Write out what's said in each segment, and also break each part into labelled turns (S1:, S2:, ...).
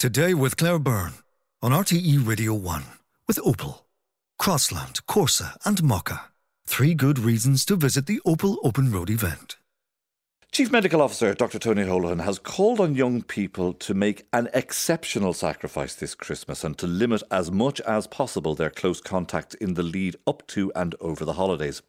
S1: Today with Claire Byrne on RTE Radio 1 with Opel. Crossland, Corsa, and Mokka. Three good reasons to visit the Opel Open Road event.
S2: Chief Medical Officer Dr. Tony Holohan has called on young people to make an exceptional sacrifice this Christmas and to limit as much as possible their close contact in the lead up to and over the holidays.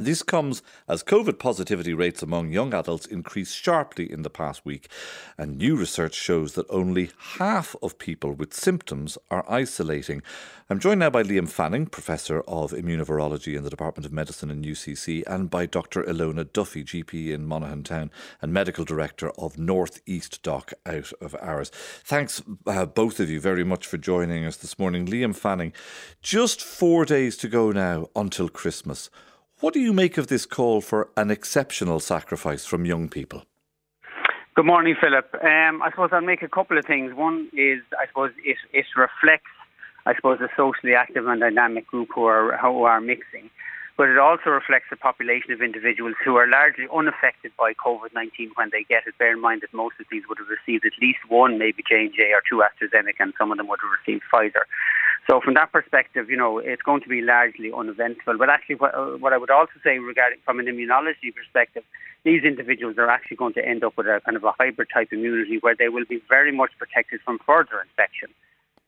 S2: This comes as COVID positivity rates among young adults increased sharply in the past week, and new research shows that only half of people with symptoms are isolating. I'm joined now by Liam Fanning, Professor of Immunovirology in the Department of Medicine in UCC, and by Dr. Illona Duffy, GP in Monaghan Town and Medical Director of North East Doc out of hours. Thanks, uh, both of you, very much for joining us this morning. Liam Fanning, just four days to go now until Christmas. What do you make of this call for an exceptional sacrifice from young people?
S3: Good morning, Philip. Um, I suppose I'll make a couple of things. One is, I suppose, it, it reflects, I suppose, a socially active and dynamic group who are who are mixing but it also reflects a population of individuals who are largely unaffected by COVID-19 when they get it. Bear in mind that most of these would have received at least one, maybe J&J or two AstraZeneca, and some of them would have received Pfizer. So from that perspective, you know, it's going to be largely uneventful. But actually, what, uh, what I would also say regarding from an immunology perspective, these individuals are actually going to end up with a kind of a hybrid type immunity where they will be very much protected from further infection.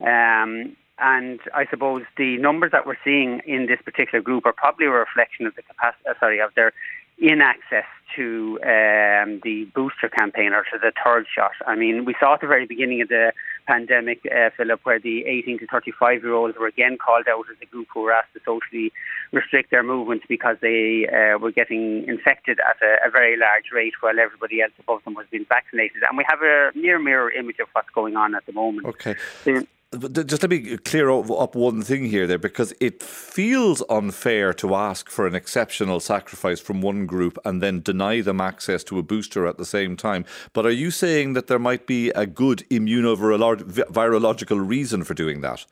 S3: Um, and I suppose the numbers that we're seeing in this particular group are probably a reflection of the capacity, uh, sorry, of their in access to um, the booster campaign or to the third shot. I mean, we saw at the very beginning of the pandemic, uh, Philip, where the 18 to 35 year olds were again called out as a group who were asked to socially restrict their movements because they uh, were getting infected at a, a, very large rate while everybody else above them was being vaccinated. And we have a near mirror image of what's going on at the moment.
S2: Okay. So, just let me clear up one thing here there because it feels unfair to ask for an exceptional sacrifice from one group and then deny them access to a booster at the same time. But are you saying that there might be a good immunovirological reason for doing that?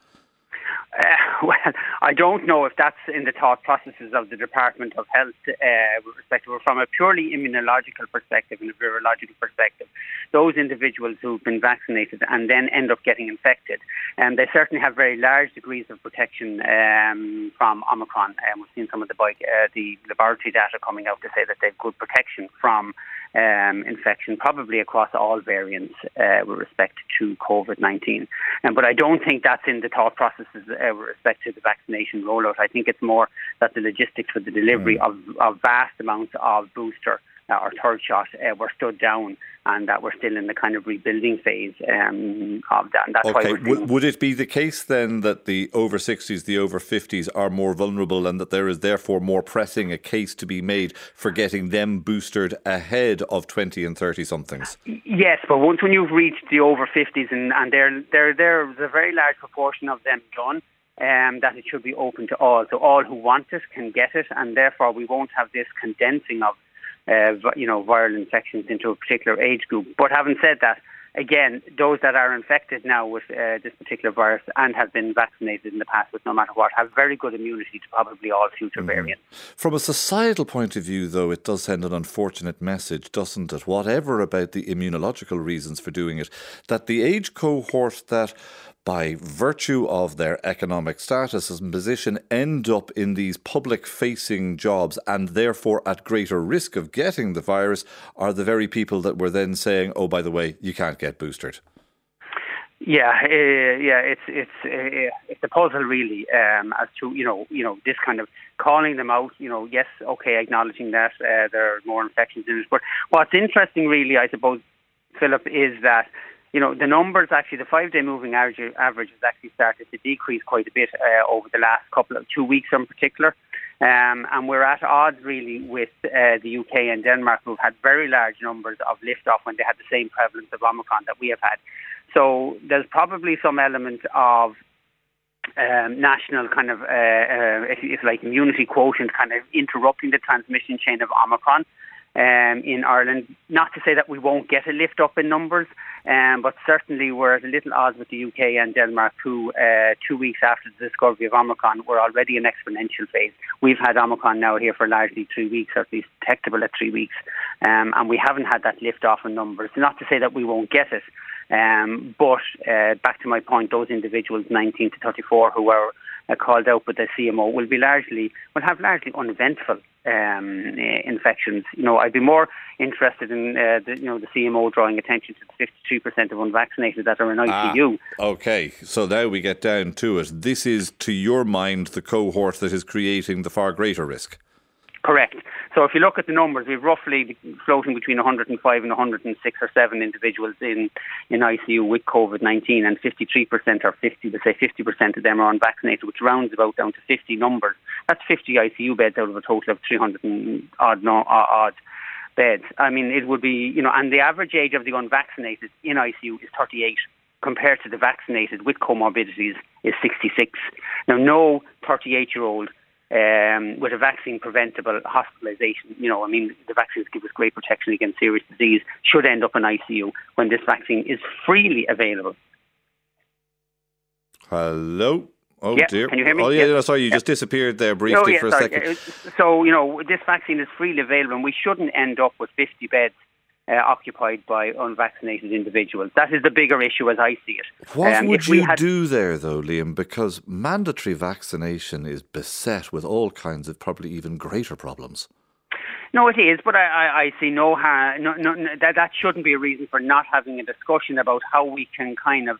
S3: Uh, well, I don't know if that's in the thought processes of the Department of Health uh, respect to from a purely immunological perspective and a virological perspective. Those individuals who've been vaccinated and then end up getting infected, and um, they certainly have very large degrees of protection um, from Omicron. And um, we've seen some of the, uh, the laboratory data coming out to say that they've good protection from um, infection, probably across all variants uh, with respect to COVID 19. Um, but I don't think that's in the thought processes uh, with respect to the vaccination rollout. I think it's more that the logistics for the delivery mm. of, of vast amounts of booster uh, or third shot uh, were stood down and that we're still in the kind of rebuilding phase um, of that. And that's
S2: okay.
S3: why
S2: would, would it be the case then that the over 60s, the over 50s are more vulnerable and that there is therefore more pressing a case to be made for getting them boosted ahead of 20 and 30 somethings?
S3: Yes, but once when you've reached the over 50s and, and there, there, there's a very large proportion of them done, um, that it should be open to all. So all who want it can get it, and therefore we won't have this condensing of you know, viral infections into a particular age group. But having said that, again, those that are infected now with uh, this particular virus and have been vaccinated in the past with no matter what have very good immunity to probably all future mm-hmm. variants.
S2: From a societal point of view, though, it does send an unfortunate message, doesn't it? Whatever about the immunological reasons for doing it, that the age cohort that by virtue of their economic status and position, end up in these public facing jobs and therefore at greater risk of getting the virus are the very people that were then saying, oh, by the way, you can't get boosted.
S3: Yeah, uh, yeah, it's it's uh, it's a puzzle really um, as to you know you know this kind of calling them out. You know, yes, okay, acknowledging that uh, there are more infections in it. But what's interesting, really, I suppose, Philip, is that you know, the numbers actually, the five day moving average, average has actually started to decrease quite a bit uh, over the last couple of two weeks in particular. Um, and we're at odds really with uh, the UK and Denmark, who've had very large numbers of lift off when they had the same prevalence of Omicron that we have had. So there's probably some element of um, national kind of, uh, uh, if, if like immunity quotient kind of interrupting the transmission chain of Omicron um, in Ireland. Not to say that we won't get a lift up in numbers, um, but certainly we're at a little odds with the UK and Denmark, who uh, two weeks after the discovery of Omicron were already in exponential phase. We've had Omicron now here for largely three weeks, or at least detectable at three weeks, um, and we haven't had that lift off in numbers. Not to say that we won't get it. Um, but uh, back to my point, those individuals 19 to 34 who are uh, called out by the CMO will be largely will have largely uneventful um, infections. You know, I'd be more interested in uh, the, you know the CMO drawing attention to the 52% of unvaccinated that are in ICU.
S2: Ah, okay, so now we get down to it. This is, to your mind, the cohort that is creating the far greater risk.
S3: Correct. So if you look at the numbers, we've roughly floating between 105 and 106 or 7 individuals in, in ICU with COVID-19 and 53% or 50, to say 50% of them are unvaccinated, which rounds about down to 50 numbers. That's 50 ICU beds out of a total of 300 and odd, no, uh, odd beds. I mean, it would be, you know, and the average age of the unvaccinated in ICU is 38 compared to the vaccinated with comorbidities is 66. Now, no 38 year old um, with a vaccine preventable hospitalisation. You know, I mean, the vaccines give us great protection against serious disease, should end up in ICU when this vaccine is freely available.
S2: Hello? Oh
S3: yeah,
S2: dear!
S3: Can you hear me?
S2: Oh yeah, no, sorry, you just disappeared there briefly
S3: oh, yeah,
S2: for a
S3: sorry.
S2: second.
S3: So you know, this vaccine is freely available, and we shouldn't end up with 50 beds uh, occupied by unvaccinated individuals. That is the bigger issue as I see it.
S2: What um, would you had... do there, though, Liam? Because mandatory vaccination is beset with all kinds of probably even greater problems.
S3: No, it is, but I, I, I see no harm. No, no, that that shouldn't be a reason for not having a discussion about how we can kind of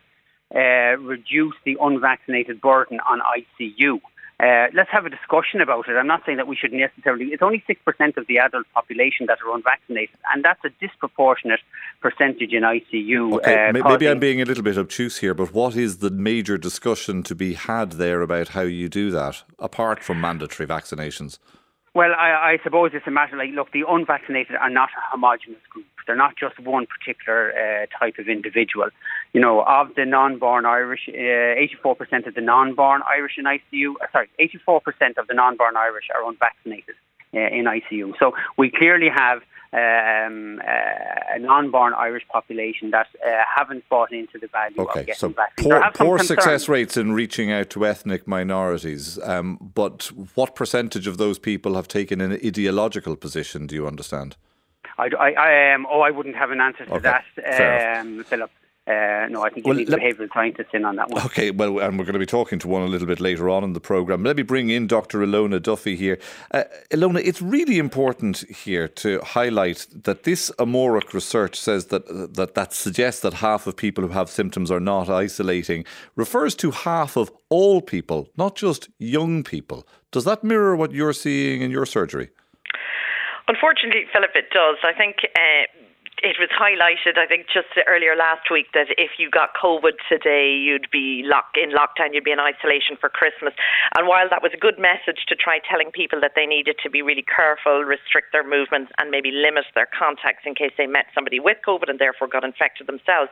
S3: uh, reduce the unvaccinated burden on ICU. Uh, let's have a discussion about it. I'm not saying that we should necessarily. It's only six percent of the adult population that are unvaccinated, and that's a disproportionate percentage in ICU.
S2: Okay, uh, maybe I'm being a little bit obtuse here, but what is the major discussion to be had there about how you do that, apart from mandatory vaccinations?
S3: Well, I, I suppose it's a matter like, look, the unvaccinated are not a homogenous group. They're not just one particular uh, type of individual. You know, of the non-born Irish, uh, 84% of the non-born Irish in ICU, uh, sorry, 84% of the non-born Irish are unvaccinated uh, in ICU. So we clearly have um, uh, a non-born Irish population that uh, haven't bought into the value
S2: okay,
S3: of getting
S2: so
S3: vaccines.
S2: Poor, poor success rates in reaching out to ethnic minorities. Um, but what percentage of those people have taken an ideological position? Do you understand?
S3: I, I, I um, oh, I wouldn't have an answer to
S2: okay,
S3: that, um, Philip. Uh, no, I think you well, need let, behavioural scientists in on that one.
S2: Okay, well, and we're going to be talking to one a little bit later on in the programme. Let me bring in Dr. Illona Duffy here. Uh, Illona, it's really important here to highlight that this Amárach research says that, that that suggests that half of people who have symptoms are not isolating, refers to half of all people, not just young people. Does that mirror what you're seeing in your surgery?
S4: Unfortunately, Philip, it does. I think uh, it was highlighted, I think, just earlier last week that if you got COVID today, you'd be locked in lockdown, you'd be in isolation for Christmas. And while that was a good message to try telling people that they needed to be really careful, restrict their movements, and maybe limit their contacts in case they met somebody with COVID and therefore got infected themselves,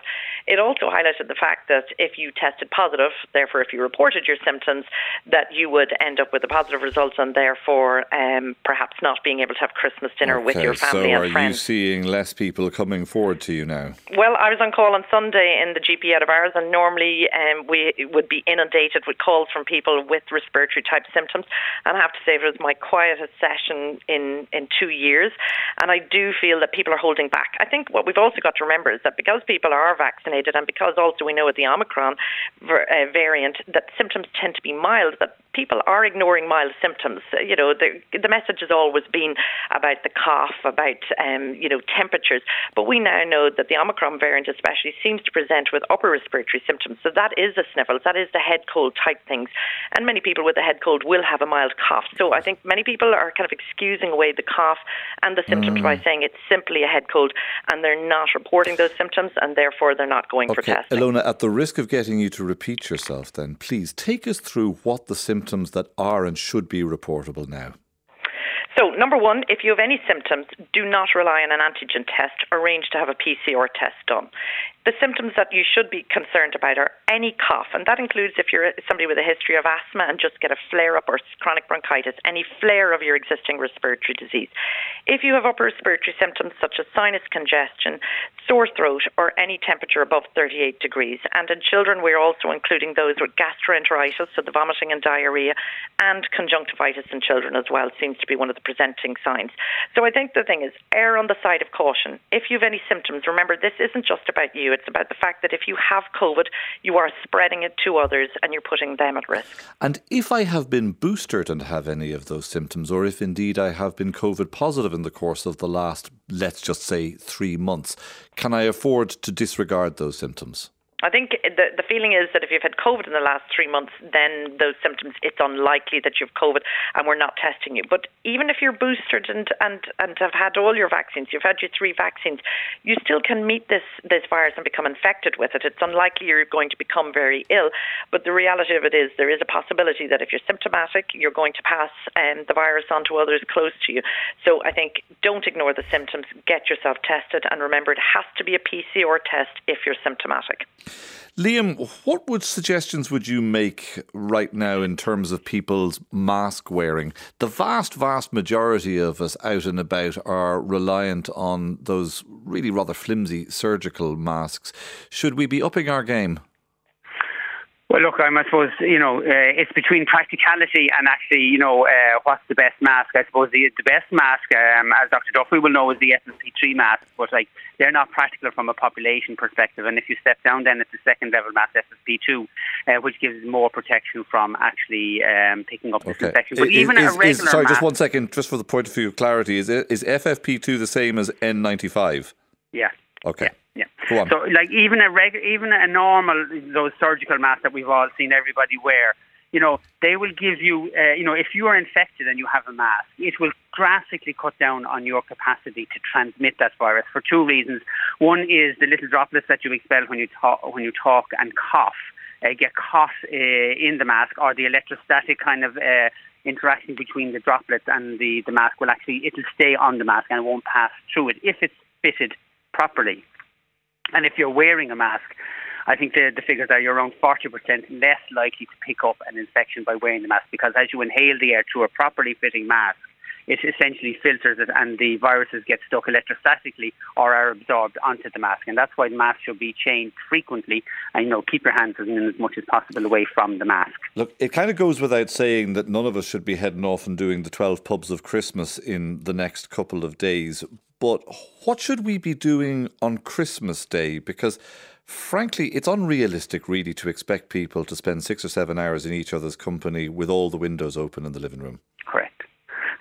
S4: it also highlighted the fact that if you tested positive, therefore if you reported your symptoms, that you would end up with a positive result and therefore um, perhaps not being able to have Christmas dinner
S2: okay,
S4: with your family
S2: so
S4: and friends.
S2: So are you seeing less people coming forward to you now?
S4: Well, I was on call on Sunday in the GP out of hours, and normally um, we would be inundated with calls from people with respiratory type symptoms. And I have to say, it was my quietest session in, in two years. And I do feel that people are holding back. I think what we've also got to remember is that because people are vaccinated, and because also we know with the Omicron uh, variant that symptoms tend to be mild, that people are ignoring mild symptoms. You know, the, the message has always been about the cough, about um, you know temperatures, but we now know that the Omicron variant, especially, seems to present with upper respiratory symptoms. So that is the sniffles, that is the head cold type things, and many people with a head cold will have a mild cough. So I think many people are kind of excusing away the cough and the symptoms mm. by saying it's simply a head cold, and they're not reporting those symptoms, and therefore they're not going
S2: okay.
S4: for testing.
S2: Illona, at the risk of getting you to repeat yourself, then please take us through what the symptoms symptoms that are and should be reportable now?
S4: So, number one, if you have any symptoms, do not rely on an antigen test. Arrange to have a PCR test done. The symptoms that you should be concerned about are any cough, and that includes if you're somebody with a history of asthma and just get a flare up or chronic bronchitis, any flare of your existing respiratory disease. If you have upper respiratory symptoms such as sinus congestion, sore throat, or any temperature above 38 degrees, and in children, we're also including those with gastroenteritis, so the vomiting and diarrhea, and conjunctivitis in children as well seems to be one of the presenting signs. So I think the thing is, err on the side of caution. If you have any symptoms, remember this isn't just about you It's about the fact that if you have COVID, you are spreading it to others and you're putting them at risk.
S2: And if I have been boosted and have any of those symptoms, or if indeed I have been COVID positive in the course of the last, let's just say, three months, can I afford to disregard those symptoms?
S4: I think the the feeling is that if you've had COVID in the last three months, then those symptoms, it's unlikely that you've COVID and we're not testing you. But even if you're boosted and, and, and have had all your vaccines, you've had your three vaccines, you still can meet this, this virus and become infected with it. It's unlikely you're going to become very ill. But the reality of it is there is a possibility that if you're symptomatic, you're going to pass um, the virus on to others close to you. So I think don't ignore the symptoms, get yourself tested, and remember it has to be a PCR test if you're symptomatic.
S2: Liam, what would suggestions would you make right now in terms of people's mask wearing? The vast, vast majority of us out and about are reliant on those really rather flimsy surgical masks. Should we be upping our game?
S3: Well, look, I suppose you know uh, it's between practicality and actually, you know, uh, what's the best mask? I suppose the the best mask, um, as Dr. Duffy will know, is the FFP3 mask, but like they're not practical from a population perspective. And if you step down, then it's the second level mask, FFP2, uh, which gives more protection from actually um, picking up this okay. infection. But is, even is, a regular
S2: is, sorry,
S3: mask,
S2: just one second, just for the point of view of clarity, is is FFP2 the same as N95?
S3: Yeah.
S2: Okay.
S3: Yeah. Yeah. So, like even a reg- even a normal those surgical masks that we've all seen everybody wear, you know, they will give you, uh, you know, if you are infected and you have a mask, it will drastically cut down on your capacity to transmit that virus for two reasons. One is the little droplets that you expel when you talk when you talk and cough. Uh, get caught uh, in the mask, or the electrostatic kind of uh, interaction between the droplets and the, the mask will actually it'll stay on the mask and it won't pass through it if it's fitted properly. And if you're wearing a mask, I think the, the figures are you're around 40% less likely to pick up an infection by wearing the mask because as you inhale the air through a properly fitting mask, it essentially filters it and the viruses get stuck electrostatically or are absorbed onto the mask. And that's why the mask should be changed frequently and, you know, keep your hands as, as much as possible away from the mask.
S2: Look, it kind of goes without saying that none of us should be heading off and doing the 12 pubs of Christmas in the next couple of days. But what should we be doing on Christmas Day? Because frankly, it's unrealistic, really, to expect people to spend six or seven hours in each other's company with all the windows open in the living room.
S3: Correct.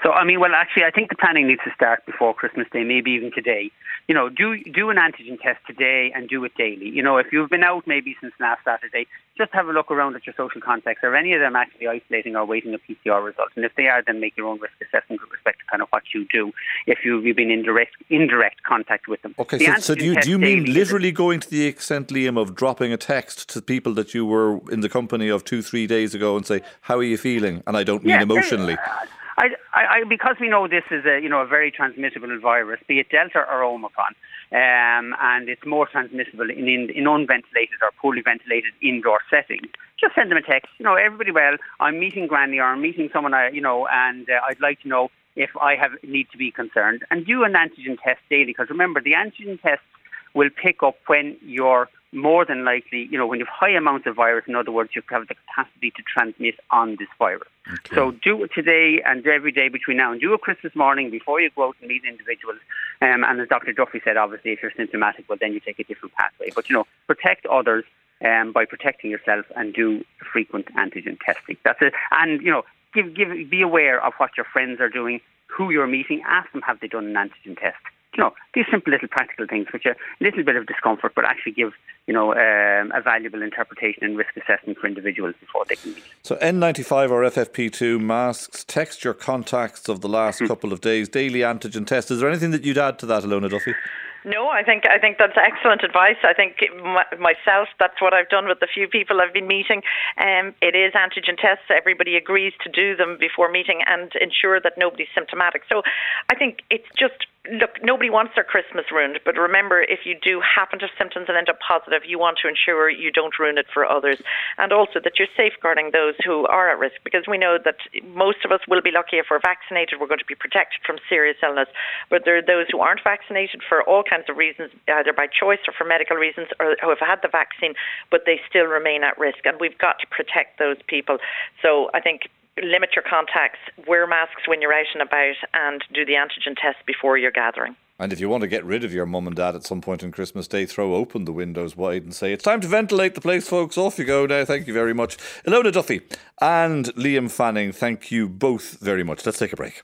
S3: So, I mean, well, actually, I think the planning needs to start before Christmas Day, maybe even today. You know, do do an antigen test today and do it daily. You know, if you've been out maybe since last Saturday, just have a look around at your social contacts. Are any of them actually isolating or waiting a PCR result? And if they are, then make your own risk assessment with respect to kind of what you do if you've been in direct indirect contact with them.
S2: Okay, so, so do you do you mean literally going to the extent, Liam, of dropping a text to people that you were in the company of two, three days ago and say, "How are you feeling?" And I don't mean
S3: yeah,
S2: emotionally.
S3: Uh, I, I, because we know this is a you know a very transmissible virus, be it Delta or Omicron, um, and it's more transmissible in, in, in unventilated or poorly ventilated indoor settings. Just send them a text. You know, everybody well. I'm meeting Granny or I'm meeting someone I you know, and uh, I'd like to know if I have need to be concerned. And do an antigen test daily because remember the antigen tests will pick up when you're more than likely, you know, when you have high amounts of virus, in other words, you have the capacity to transmit on this virus. Okay. So do it today and every day between now and do it Christmas morning before you go out and meet individuals. Um, and as Dr. Duffy said, obviously, if you're symptomatic, well, then you take a different pathway. But, you know, protect others um, by protecting yourself and do frequent antigen testing. That's it. And, you know, give, give, be aware of what your friends are doing, who you're meeting. Ask them, have they done an antigen test? You know, these simple little practical things, which are a little bit of discomfort, but actually give, you know, um, a valuable interpretation and risk assessment for individuals before they can meet.
S2: So N95 or FFP2 masks, texture contacts of the last hmm. couple of days, daily antigen test. Is there anything that you'd add to that, Illona Duffy?
S4: No, I think I think that's excellent advice. I think myself, that's what I've done with the few people I've been meeting. Um, it is antigen tests. Everybody agrees to do them before meeting and ensure that nobody's symptomatic. So I think it's just look, nobody wants their Christmas ruined, but remember, if you do happen to have symptoms and end up positive, you want to ensure you don't ruin it for others, and also that you're safeguarding those who are at risk, because we know that most of us will be lucky if we're vaccinated, we're going to be protected from serious illness, but there are those who aren't vaccinated for all kinds of reasons, either by choice or for medical reasons, or who have had the vaccine, but they still remain at risk, and we've got to protect those people. So I think limit your contacts, wear masks when you're out and about, and do the antigen test before you're gathering.
S2: And if you want to get rid of your mum and dad at some point on Christmas Day, throw open the windows wide and say, It's time to ventilate the place, folks. Off you go now. Thank you very much. Illona Duffy and Liam Fanning, thank you both very much. Let's take a break.